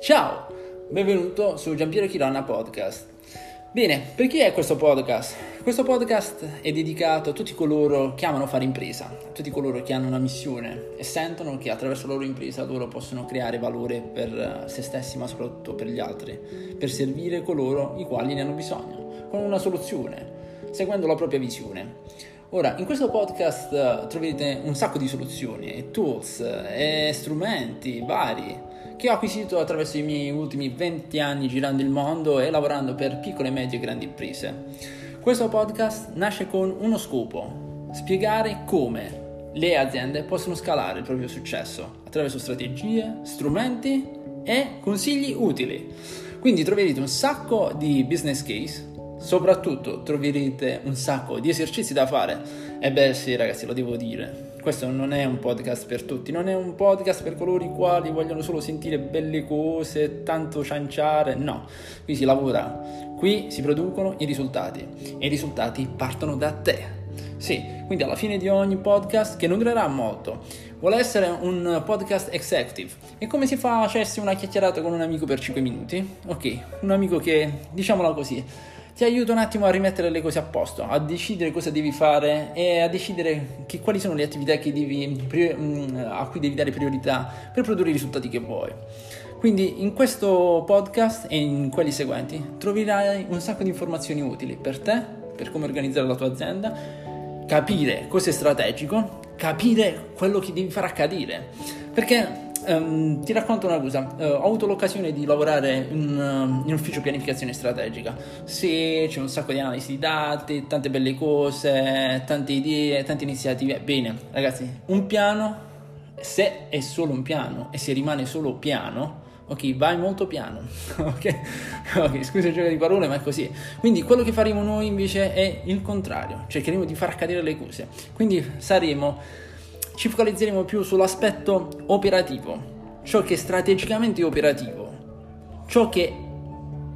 Ciao, benvenuto su Giampiero Chironna Podcast. Bene, per chi è questo podcast? Questo podcast è dedicato a tutti coloro che amano fare impresa, a tutti coloro che hanno una missione e sentono che attraverso la loro impresa loro possono creare valore per se stessi ma soprattutto per gli altri, per servire coloro i quali ne hanno bisogno, con una soluzione, seguendo la propria visione. Ora, in questo podcast uh, troverete un sacco di soluzioni, tools e strumenti vari che ho acquisito attraverso i miei ultimi 20 anni girando il mondo e lavorando per piccole, medie e grandi imprese. Questo podcast nasce con uno scopo, spiegare come le aziende possono scalare il proprio successo attraverso strategie, strumenti e consigli utili. Quindi troverete un sacco di business case Soprattutto troverete un sacco di esercizi da fare. E beh sì ragazzi, lo devo dire. Questo non è un podcast per tutti, non è un podcast per coloro i quali vogliono solo sentire belle cose, tanto cianciare, no. Qui si lavora, qui si producono i risultati e i risultati partono da te. Sì, quindi alla fine di ogni podcast, che non durerà molto, vuole essere un podcast executive. E come si fa facessi una chiacchierata con un amico per 5 minuti? Ok, un amico che, diciamola così, ti aiuta un attimo a rimettere le cose a posto, a decidere cosa devi fare e a decidere che, quali sono le attività devi, mm, a cui devi dare priorità per produrre i risultati che vuoi. Quindi in questo podcast e in quelli seguenti troverai un sacco di informazioni utili per te, per come organizzare la tua azienda, capire cosa è strategico, capire quello che devi far accadere. Perché Um, ti racconto una cosa, uh, ho avuto l'occasione di lavorare in, uh, in, ufficio pianificazione strategica. Sì, c'è un sacco di analisi di dati, tante belle cose, tante idee, tante iniziative. Bene, ragazzi, un piano, se è solo un piano e se rimane solo piano, ok, vai molto piano, ok? Ok, scusa il gioco di parole, ma è così. Quindi quello che faremo noi invece è il contrario, cercheremo di far accadere le cose. Quindi saremo ci focalizzeremo più sull'aspetto operativo, ciò che è strategicamente operativo, ciò che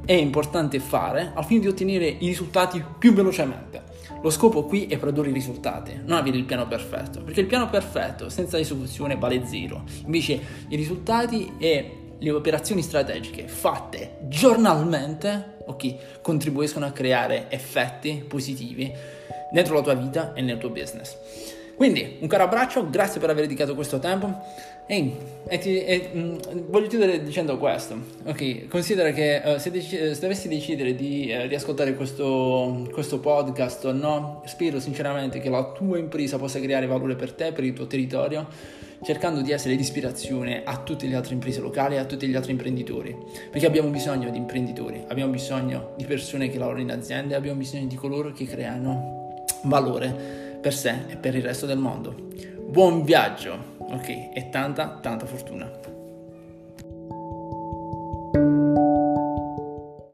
è importante fare al fine di ottenere i risultati più velocemente. Lo scopo qui è produrre i risultati, non avere il piano perfetto, perché il piano perfetto senza esecuzione vale zero. Invece i risultati e le operazioni strategiche fatte giornalmente ok, contribuiscono a creare effetti positivi dentro la tua vita e nel tuo business. Quindi un caro abbraccio, grazie per aver dedicato questo tempo. E, e, ti, e mh, mm, voglio chiudere dicendo questo. Ok, considera che uh, se, dec- se, dovessi decidere di uh, riascoltare questo, questo podcast o no, spero sinceramente che la tua impresa possa creare valore per te, per il tuo territorio, cercando di essere di ispirazione a tutte le altre imprese locali e a tutti gli altri imprenditori. Perché abbiamo bisogno di imprenditori, abbiamo bisogno di persone che lavorano in aziende, abbiamo bisogno di coloro che creano valore per sé e per il resto del mondo. Buon viaggio, ok? E tanta, tanta fortuna.